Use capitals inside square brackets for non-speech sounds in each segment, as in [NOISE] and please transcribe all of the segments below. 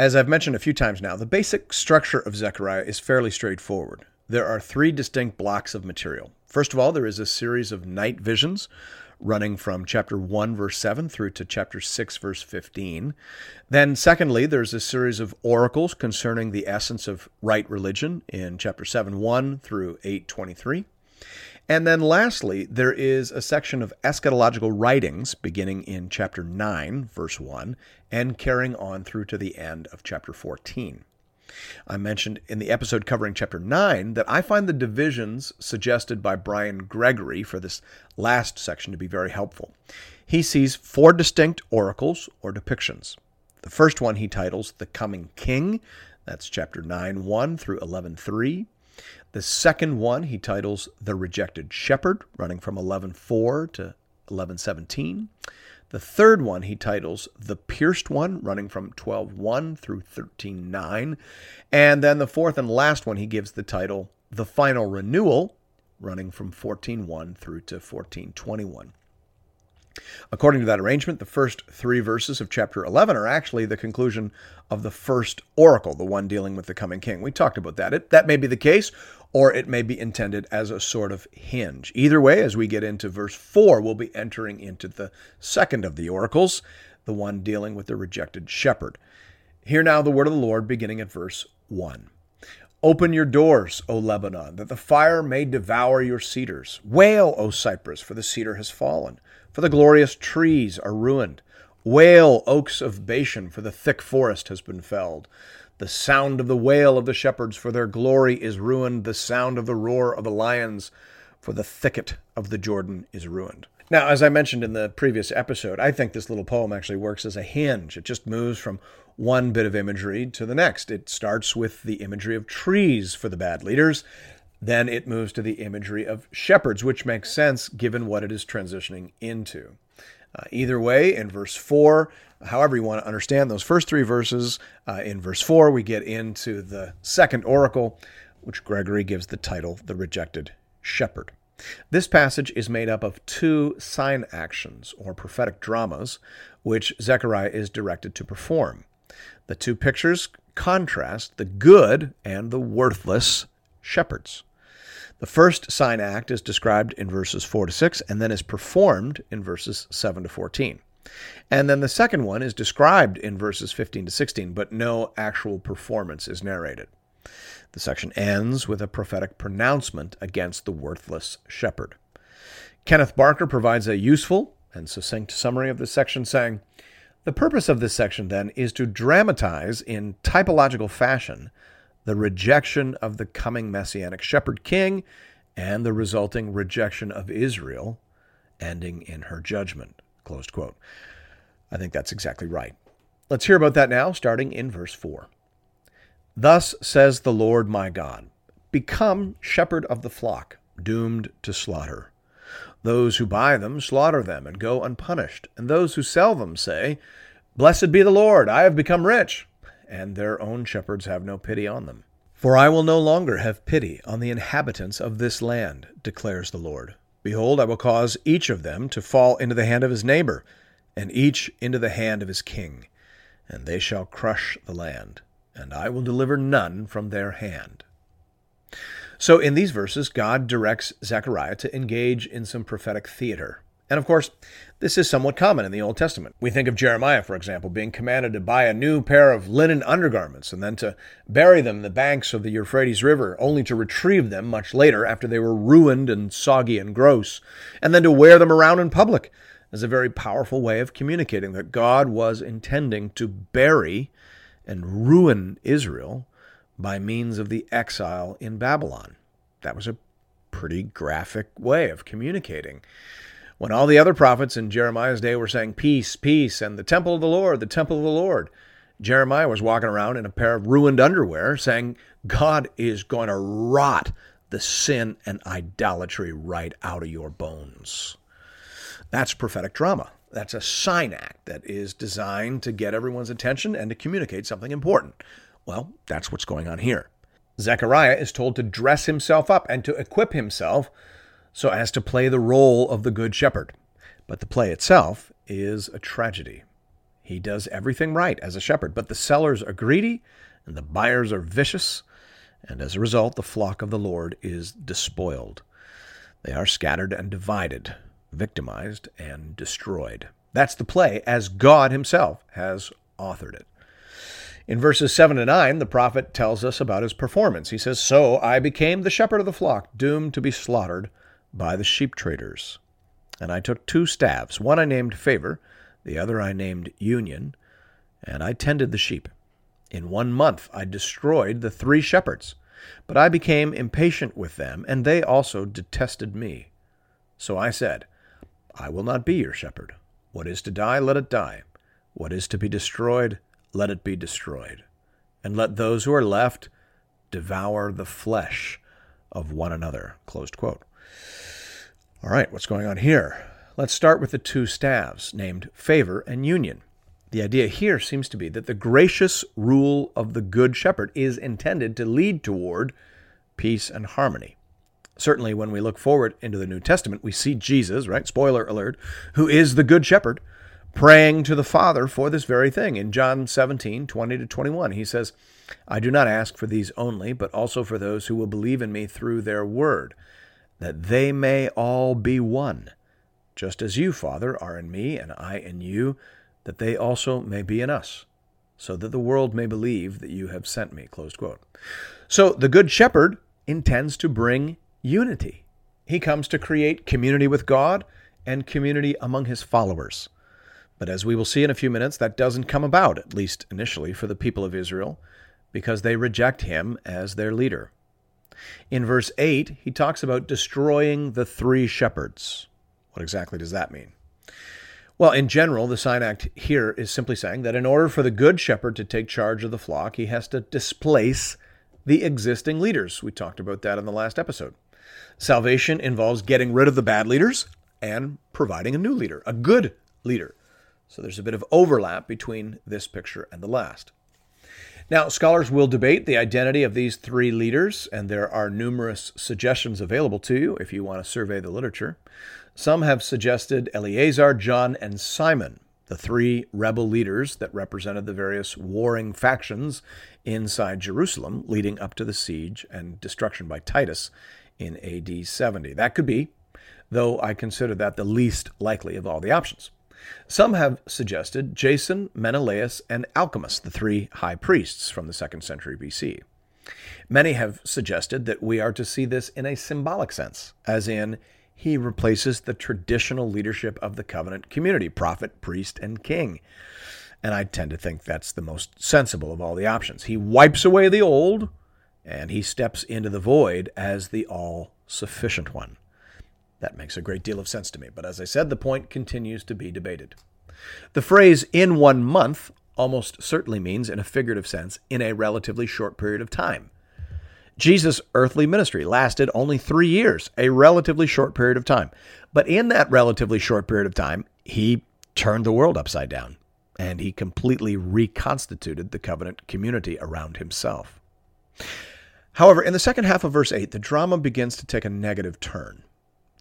As I've mentioned a few times now, the basic structure of Zechariah is fairly straightforward. There are three distinct blocks of material. First of all, there is a series of night visions running from chapter 1, verse 7 through to chapter 6, verse 15. Then, secondly, there's a series of oracles concerning the essence of right religion in chapter 7, 1 through 8, 23. And then lastly, there is a section of eschatological writings beginning in chapter 9, verse 1, and carrying on through to the end of chapter 14. I mentioned in the episode covering chapter 9 that I find the divisions suggested by Brian Gregory for this last section to be very helpful. He sees four distinct oracles or depictions. The first one he titles The Coming King, that's chapter 9 1 through 11 3. The second one he titles The Rejected Shepherd, running from 11.4 to 11.17. The third one he titles The Pierced One, running from 12.1 through 13.9. And then the fourth and last one he gives the title The Final Renewal, running from 14.1 through to 14.21. According to that arrangement, the first three verses of chapter 11 are actually the conclusion of the first oracle, the one dealing with the coming king. We talked about that. It, that may be the case, or it may be intended as a sort of hinge. Either way, as we get into verse 4, we'll be entering into the second of the oracles, the one dealing with the rejected shepherd. Hear now the word of the Lord, beginning at verse 1. Open your doors, O Lebanon, that the fire may devour your cedars. Wail, O Cypress, for the cedar has fallen for the glorious trees are ruined. Wail, oaks of Bashan, for the thick forest has been felled. The sound of the wail of the shepherds, for their glory is ruined. The sound of the roar of the lions, for the thicket of the Jordan is ruined. Now, as I mentioned in the previous episode, I think this little poem actually works as a hinge. It just moves from one bit of imagery to the next. It starts with the imagery of trees for the bad leaders, then it moves to the imagery of shepherds, which makes sense given what it is transitioning into. Uh, either way, in verse 4, however you want to understand those first three verses, uh, in verse 4, we get into the second oracle, which Gregory gives the title The Rejected Shepherd. This passage is made up of two sign actions, or prophetic dramas, which Zechariah is directed to perform. The two pictures contrast the good and the worthless shepherds. The first sign act is described in verses 4 to 6 and then is performed in verses 7 to 14. And then the second one is described in verses 15 to 16, but no actual performance is narrated. The section ends with a prophetic pronouncement against the worthless shepherd. Kenneth Barker provides a useful and succinct summary of this section, saying, The purpose of this section, then, is to dramatize in typological fashion the rejection of the coming messianic shepherd king, and the resulting rejection of Israel, ending in her judgment. Closed quote. I think that's exactly right. Let's hear about that now, starting in verse 4. Thus says the Lord my God Become shepherd of the flock, doomed to slaughter. Those who buy them slaughter them and go unpunished, and those who sell them say, Blessed be the Lord, I have become rich and their own shepherds have no pity on them. For I will no longer have pity on the inhabitants of this land, declares the Lord. Behold, I will cause each of them to fall into the hand of his neighbor, and each into the hand of his king, and they shall crush the land, and I will deliver none from their hand. So, in these verses, God directs Zechariah to engage in some prophetic theater. And of course, this is somewhat common in the Old Testament. We think of Jeremiah, for example, being commanded to buy a new pair of linen undergarments and then to bury them in the banks of the Euphrates River, only to retrieve them much later after they were ruined and soggy and gross, and then to wear them around in public as a very powerful way of communicating that God was intending to bury and ruin Israel by means of the exile in Babylon. That was a pretty graphic way of communicating. When all the other prophets in Jeremiah's day were saying, Peace, peace, and the temple of the Lord, the temple of the Lord, Jeremiah was walking around in a pair of ruined underwear saying, God is going to rot the sin and idolatry right out of your bones. That's prophetic drama. That's a sign act that is designed to get everyone's attention and to communicate something important. Well, that's what's going on here. Zechariah is told to dress himself up and to equip himself so as to play the role of the Good Shepherd. But the play itself is a tragedy. He does everything right as a shepherd, but the sellers are greedy and the buyers are vicious, and as a result, the flock of the Lord is despoiled. They are scattered and divided, victimized and destroyed. That's the play as God Himself has authored it. In verses 7 to 9, the prophet tells us about his performance. He says, So I became the shepherd of the flock, doomed to be slaughtered by the sheep traders. And I took two staves. One I named Favor, the other I named Union, and I tended the sheep. In one month I destroyed the three shepherds. But I became impatient with them, and they also detested me. So I said, I will not be your shepherd. What is to die, let it die. What is to be destroyed, let it be destroyed. And let those who are left devour the flesh of one another. All right, what's going on here? Let's start with the two staves named Favor and Union. The idea here seems to be that the gracious rule of the Good Shepherd is intended to lead toward peace and harmony. Certainly, when we look forward into the New Testament, we see Jesus, right? Spoiler alert, who is the Good Shepherd, praying to the Father for this very thing. In John 17, 20 to 21, he says, I do not ask for these only, but also for those who will believe in me through their word, that they may all be one, just as you, Father, are in me and I in you, that they also may be in us, so that the world may believe that you have sent me. So the Good Shepherd intends to bring unity. He comes to create community with God and community among his followers. But as we will see in a few minutes, that doesn't come about, at least initially, for the people of Israel, because they reject him as their leader. In verse 8, he talks about destroying the three shepherds. What exactly does that mean? Well, in general, the sign act here is simply saying that in order for the good shepherd to take charge of the flock, he has to displace the existing leaders. We talked about that in the last episode. Salvation involves getting rid of the bad leaders and providing a new leader, a good leader. So there's a bit of overlap between this picture and the last. Now, scholars will debate the identity of these three leaders, and there are numerous suggestions available to you if you want to survey the literature. Some have suggested Eleazar, John, and Simon, the three rebel leaders that represented the various warring factions inside Jerusalem leading up to the siege and destruction by Titus in AD 70. That could be, though I consider that the least likely of all the options. Some have suggested Jason, Menelaus, and Alcimus, the three high priests from the second century BC. Many have suggested that we are to see this in a symbolic sense, as in, he replaces the traditional leadership of the covenant community prophet, priest, and king. And I tend to think that's the most sensible of all the options. He wipes away the old, and he steps into the void as the all sufficient one. That makes a great deal of sense to me, but as I said, the point continues to be debated. The phrase in one month almost certainly means, in a figurative sense, in a relatively short period of time. Jesus' earthly ministry lasted only three years, a relatively short period of time. But in that relatively short period of time, he turned the world upside down and he completely reconstituted the covenant community around himself. However, in the second half of verse 8, the drama begins to take a negative turn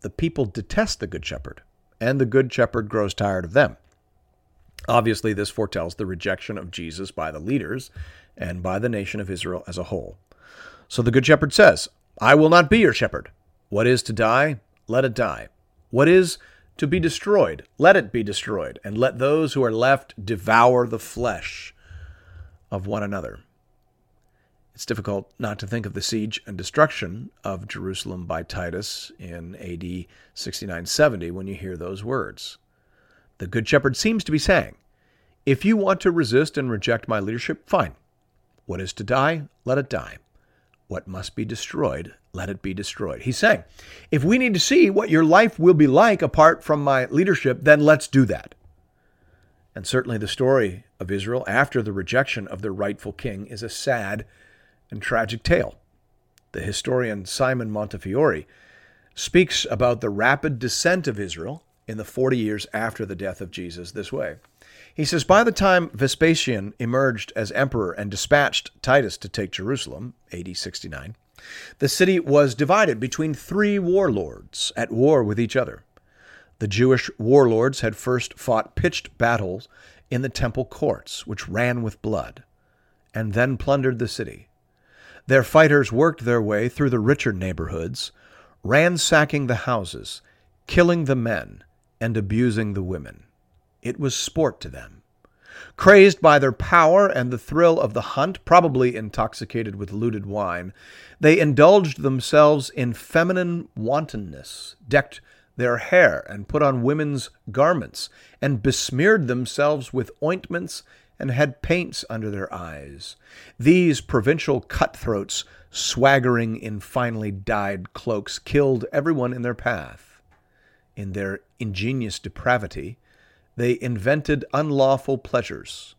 the people detest the Good Shepherd, and the Good Shepherd grows tired of them. Obviously, this foretells the rejection of Jesus by the leaders and by the nation of Israel as a whole. So the Good Shepherd says, I will not be your shepherd. What is to die, let it die. What is to be destroyed, let it be destroyed, and let those who are left devour the flesh of one another. It's difficult not to think of the siege and destruction of Jerusalem by Titus in AD 69 70 when you hear those words. The Good Shepherd seems to be saying, If you want to resist and reject my leadership, fine. What is to die, let it die. What must be destroyed, let it be destroyed. He's saying, If we need to see what your life will be like apart from my leadership, then let's do that. And certainly the story of Israel after the rejection of their rightful king is a sad and tragic tale. The historian Simon Montefiore speaks about the rapid descent of Israel in the 40 years after the death of Jesus this way. He says, By the time Vespasian emerged as emperor and dispatched Titus to take Jerusalem, AD 69, the city was divided between three warlords at war with each other. The Jewish warlords had first fought pitched battles in the temple courts, which ran with blood, and then plundered the city. Their fighters worked their way through the richer neighborhoods, ransacking the houses, killing the men, and abusing the women. It was sport to them. Crazed by their power and the thrill of the hunt, probably intoxicated with looted wine, they indulged themselves in feminine wantonness, decked their hair and put on women's garments, and besmeared themselves with ointments and had paints under their eyes. These provincial cutthroats, swaggering in finely dyed cloaks, killed everyone in their path. In their ingenious depravity, they invented unlawful pleasures.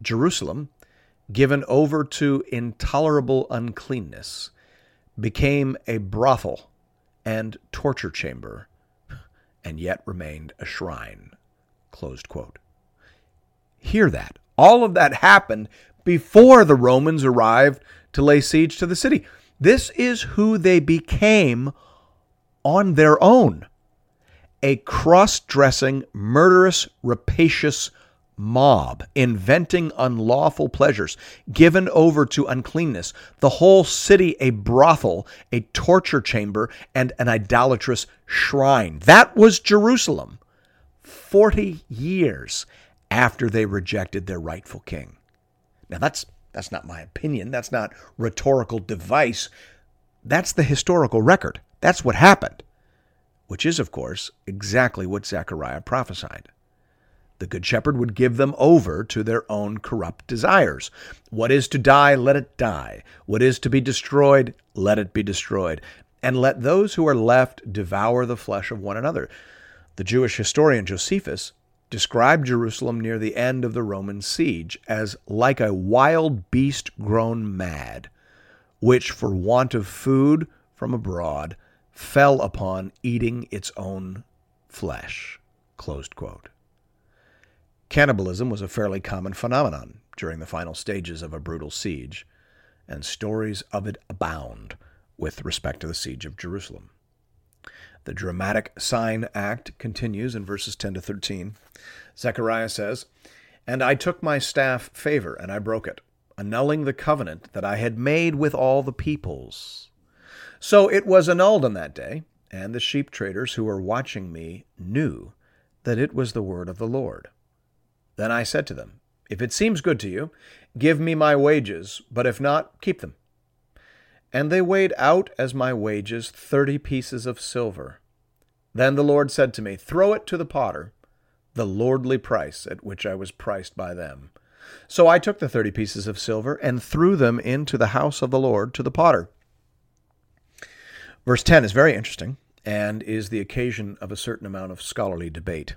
Jerusalem, given over to intolerable uncleanness, became a brothel and torture chamber, and yet remained a shrine. Hear that. All of that happened before the Romans arrived to lay siege to the city. This is who they became on their own a cross dressing, murderous, rapacious mob, inventing unlawful pleasures, given over to uncleanness, the whole city a brothel, a torture chamber, and an idolatrous shrine. That was Jerusalem 40 years after they rejected their rightful king. Now that's that's not my opinion. That's not rhetorical device. That's the historical record. That's what happened which is, of course, exactly what Zechariah prophesied. The Good Shepherd would give them over to their own corrupt desires. What is to die, let it die. What is to be destroyed, let it be destroyed. And let those who are left devour the flesh of one another. The Jewish historian Josephus described Jerusalem near the end of the Roman siege as like a wild beast grown mad, which for want of food from abroad fell upon eating its own flesh. Cannibalism was a fairly common phenomenon during the final stages of a brutal siege, and stories of it abound with respect to the siege of Jerusalem. The dramatic sign act continues in verses 10 to 13. Zechariah says, And I took my staff favor, and I broke it, annulling the covenant that I had made with all the peoples. So it was annulled on that day, and the sheep traders who were watching me knew that it was the word of the Lord. Then I said to them, If it seems good to you, give me my wages, but if not, keep them. And they weighed out as my wages thirty pieces of silver. Then the Lord said to me, Throw it to the potter, the lordly price at which I was priced by them. So I took the thirty pieces of silver and threw them into the house of the Lord to the potter. Verse 10 is very interesting and is the occasion of a certain amount of scholarly debate.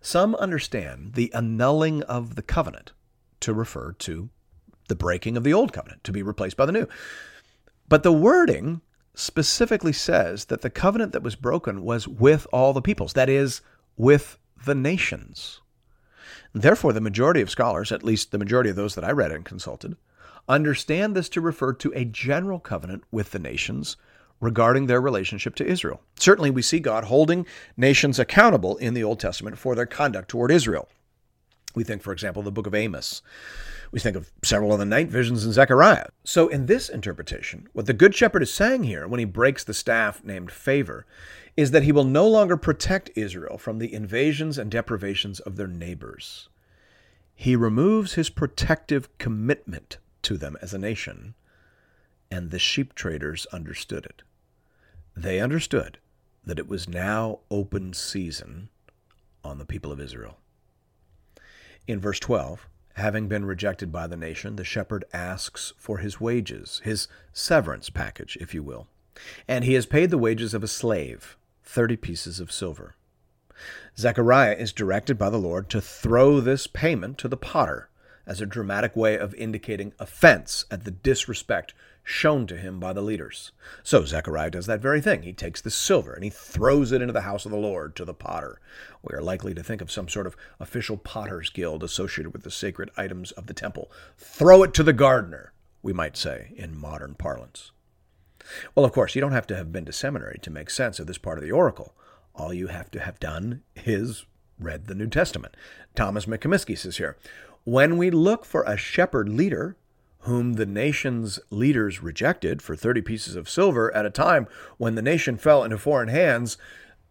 Some understand the annulling of the covenant to refer to the breaking of the old covenant to be replaced by the new. But the wording specifically says that the covenant that was broken was with all the peoples, that is, with the nations. Therefore, the majority of scholars, at least the majority of those that I read and consulted, understand this to refer to a general covenant with the nations regarding their relationship to Israel. Certainly, we see God holding nations accountable in the Old Testament for their conduct toward Israel. We think, for example, the book of Amos. We think of several of the night visions in Zechariah. So, in this interpretation, what the Good Shepherd is saying here when he breaks the staff named favor is that he will no longer protect Israel from the invasions and deprivations of their neighbors. He removes his protective commitment to them as a nation, and the sheep traders understood it. They understood that it was now open season on the people of Israel. In verse 12, having been rejected by the nation, the shepherd asks for his wages, his severance package, if you will. And he has paid the wages of a slave, 30 pieces of silver. Zechariah is directed by the Lord to throw this payment to the potter as a dramatic way of indicating offense at the disrespect shown to him by the leaders. So Zechariah does that very thing. He takes the silver and he throws it into the house of the Lord to the potter. We are likely to think of some sort of official potter's guild associated with the sacred items of the temple. Throw it to the gardener, we might say in modern parlance. Well, of course, you don't have to have been to seminary to make sense of this part of the oracle. All you have to have done is read the New Testament. Thomas McComiskey says here, when we look for a shepherd leader whom the nation's leaders rejected for 30 pieces of silver at a time when the nation fell into foreign hands,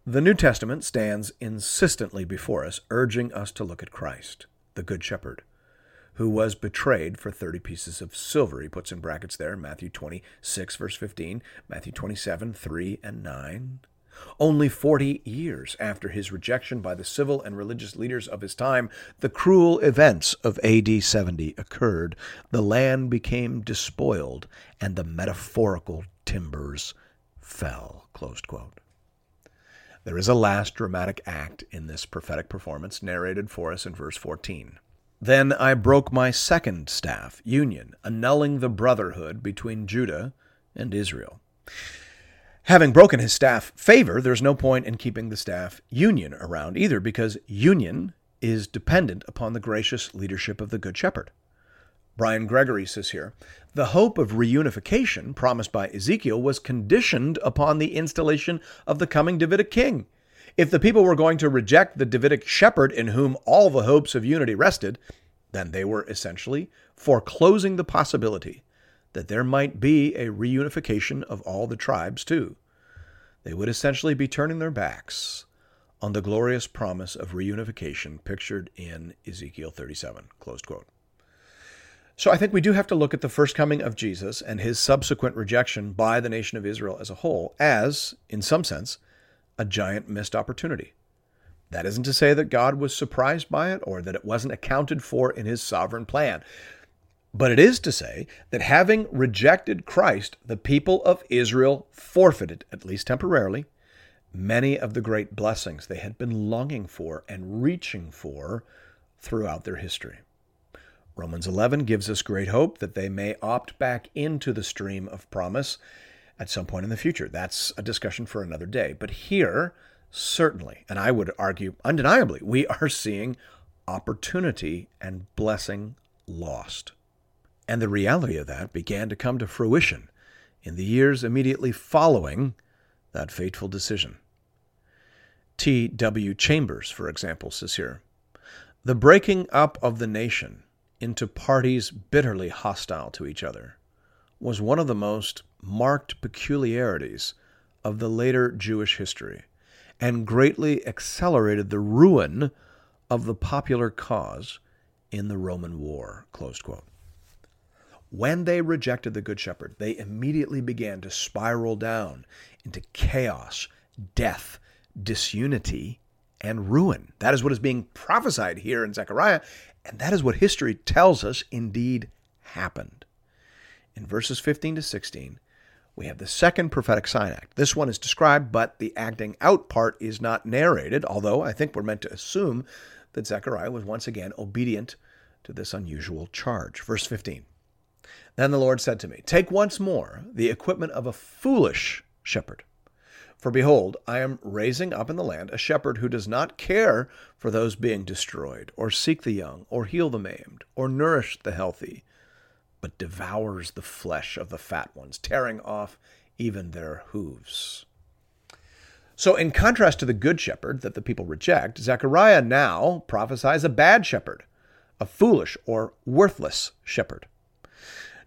the New Testament stands insistently before us, urging us to look at Christ, the Good Shepherd, who was betrayed for 30 pieces of silver. He puts in brackets there Matthew 26, verse 15, Matthew 27, 3 and 9. Only 40 years after his rejection by the civil and religious leaders of his time, the cruel events of AD 70 occurred. The land became despoiled, and the metaphorical timbers fell. There is a last dramatic act in this prophetic performance narrated for us in verse 14. Then I broke my second staff, union, annulling the brotherhood between Judah and Israel. Having broken his staff favor, there's no point in keeping the staff union around either, because union is dependent upon the gracious leadership of the Good Shepherd. Brian Gregory says here the hope of reunification promised by Ezekiel was conditioned upon the installation of the coming Davidic king. If the people were going to reject the Davidic shepherd in whom all the hopes of unity rested, then they were essentially foreclosing the possibility that there might be a reunification of all the tribes, too. They would essentially be turning their backs on the glorious promise of reunification pictured in Ezekiel 37. Closed quote. So I think we do have to look at the first coming of Jesus and his subsequent rejection by the nation of Israel as a whole as, in some sense, a giant missed opportunity. That isn't to say that God was surprised by it or that it wasn't accounted for in his sovereign plan. But it is to say that having rejected Christ, the people of Israel forfeited, at least temporarily, many of the great blessings they had been longing for and reaching for throughout their history. Romans 11 gives us great hope that they may opt back into the stream of promise at some point in the future. That's a discussion for another day. But here, certainly, and I would argue undeniably, we are seeing opportunity and blessing lost. And the reality of that began to come to fruition in the years immediately following that fateful decision. T.W. Chambers, for example, says here The breaking up of the nation into parties bitterly hostile to each other was one of the most marked peculiarities of the later Jewish history and greatly accelerated the ruin of the popular cause in the Roman war. When they rejected the Good Shepherd, they immediately began to spiral down into chaos, death, disunity, and ruin. That is what is being prophesied here in Zechariah, and that is what history tells us indeed happened. In verses 15 to 16, we have the second prophetic sign act. This one is described, but the acting out part is not narrated, although I think we're meant to assume that Zechariah was once again obedient to this unusual charge. Verse 15 then the Lord said to me, Take once more the equipment of a foolish shepherd. For behold, I am raising up in the land a shepherd who does not care for those being destroyed, or seek the young, or heal the maimed, or nourish the healthy, but devours the flesh of the fat ones, tearing off even their hooves. So, in contrast to the good shepherd that the people reject, Zechariah now prophesies a bad shepherd, a foolish or worthless shepherd.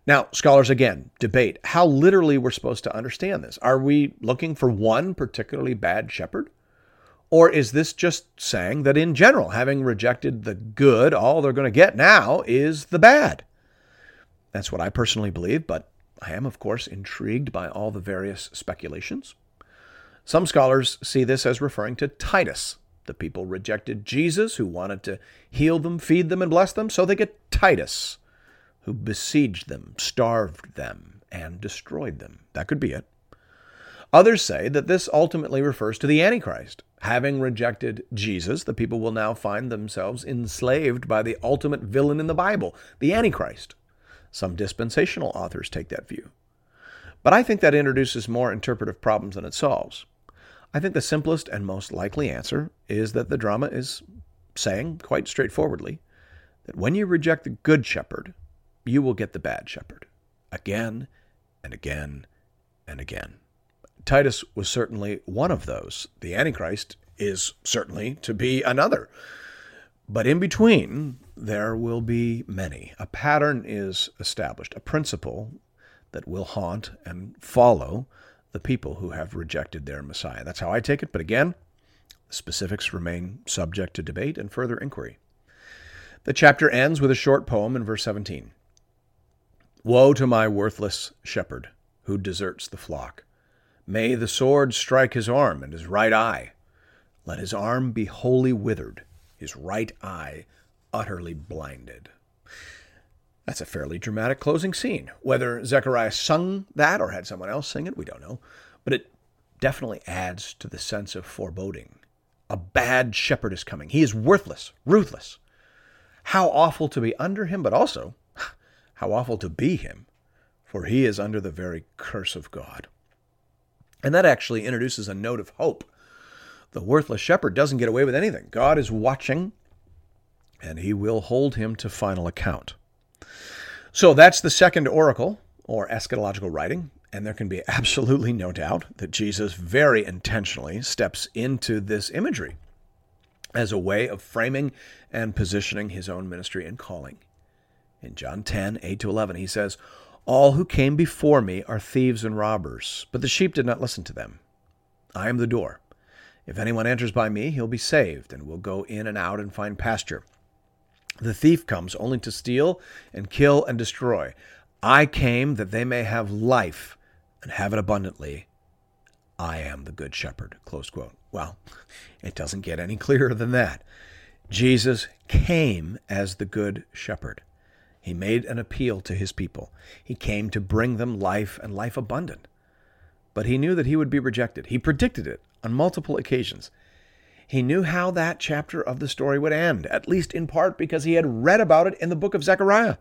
Now, scholars again debate how literally we're supposed to understand this. Are we looking for one particularly bad shepherd? Or is this just saying that in general, having rejected the good, all they're going to get now is the bad? That's what I personally believe, but I am, of course, intrigued by all the various speculations. Some scholars see this as referring to Titus. The people rejected Jesus, who wanted to heal them, feed them, and bless them, so they get Titus who besieged them, starved them, and destroyed them. That could be it. Others say that this ultimately refers to the Antichrist. Having rejected Jesus, the people will now find themselves enslaved by the ultimate villain in the Bible, the Antichrist. Some dispensational authors take that view. But I think that introduces more interpretive problems than it solves. I think the simplest and most likely answer is that the drama is saying, quite straightforwardly, that when you reject the good shepherd, you will get the bad shepherd again and again and again. Titus was certainly one of those. The Antichrist is certainly to be another. But in between, there will be many. A pattern is established, a principle that will haunt and follow the people who have rejected their Messiah. That's how I take it. But again, specifics remain subject to debate and further inquiry. The chapter ends with a short poem in verse 17 Woe to my worthless shepherd who deserts the flock. May the sword strike his arm and his right eye. Let his arm be wholly withered, his right eye utterly blinded. That's a fairly dramatic closing scene. Whether Zechariah sung that or had someone else sing it, we don't know. But it definitely adds to the sense of foreboding. A bad shepherd is coming. He is worthless, ruthless. How awful to be under him, but also how awful to be him, for he is under the very curse of God. And that actually introduces a note of hope. The worthless shepherd doesn't get away with anything. God is watching, and he will hold him to final account. So that's the second oracle, or eschatological writing, and there can be [LAUGHS] absolutely no doubt that Jesus very intentionally steps into this imagery as a way of framing and positioning his own ministry and calling. In John 10, 8 to 11, he says, All who came before me are thieves and robbers, but the sheep did not listen to them. I am the door. If anyone enters by me, he'll be saved, and will go in and out and find pasture. The thief comes only to steal and kill and destroy. I came that they may have life and have it abundantly. I am the good shepherd. Close quote. Well, it doesn't get any clearer than that. Jesus came as the good shepherd. He made an appeal to his people. He came to bring them life and life abundant. But he knew that he would be rejected. He predicted it on multiple occasions. He knew how that chapter of the story would end, at least in part because he had read about it in the book of Zechariah.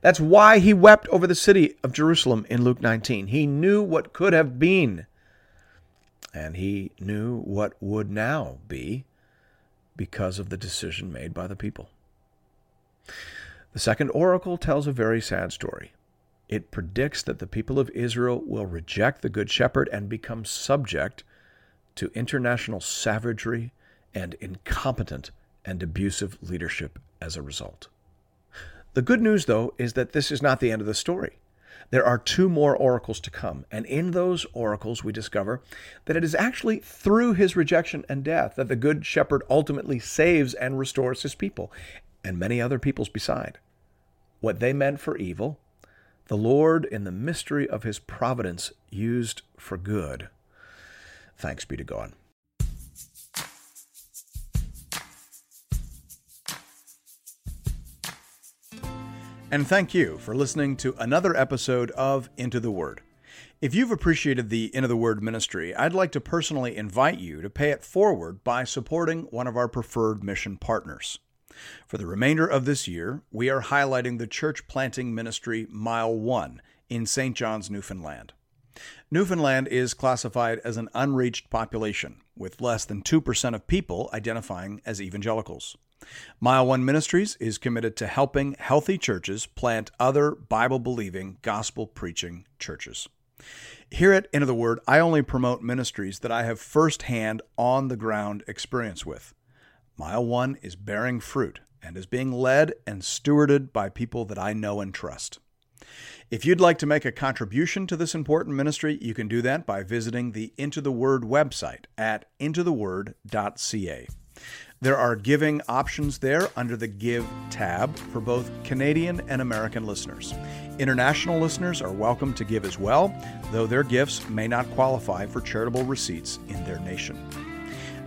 That's why he wept over the city of Jerusalem in Luke 19. He knew what could have been, and he knew what would now be because of the decision made by the people. The second oracle tells a very sad story. It predicts that the people of Israel will reject the Good Shepherd and become subject to international savagery and incompetent and abusive leadership as a result. The good news, though, is that this is not the end of the story. There are two more oracles to come, and in those oracles we discover that it is actually through his rejection and death that the Good Shepherd ultimately saves and restores his people, and many other peoples beside. What they meant for evil, the Lord, in the mystery of his providence, used for good. Thanks be to God. And thank you for listening to another episode of Into the Word. If you've appreciated the Into the Word ministry, I'd like to personally invite you to pay it forward by supporting one of our preferred mission partners. For the remainder of this year, we are highlighting the church planting ministry Mile 1 in St. John's, Newfoundland. Newfoundland is classified as an unreached population, with less than 2% of people identifying as evangelicals. Mile One Ministries is committed to helping healthy churches plant other Bible believing, gospel preaching churches. Here at Into the Word, I only promote ministries that I have firsthand, on the ground experience with. Mile One is bearing fruit and is being led and stewarded by people that I know and trust. If you'd like to make a contribution to this important ministry, you can do that by visiting the Into the Word website at intotheword.ca. There are giving options there under the Give tab for both Canadian and American listeners. International listeners are welcome to give as well, though their gifts may not qualify for charitable receipts in their nation.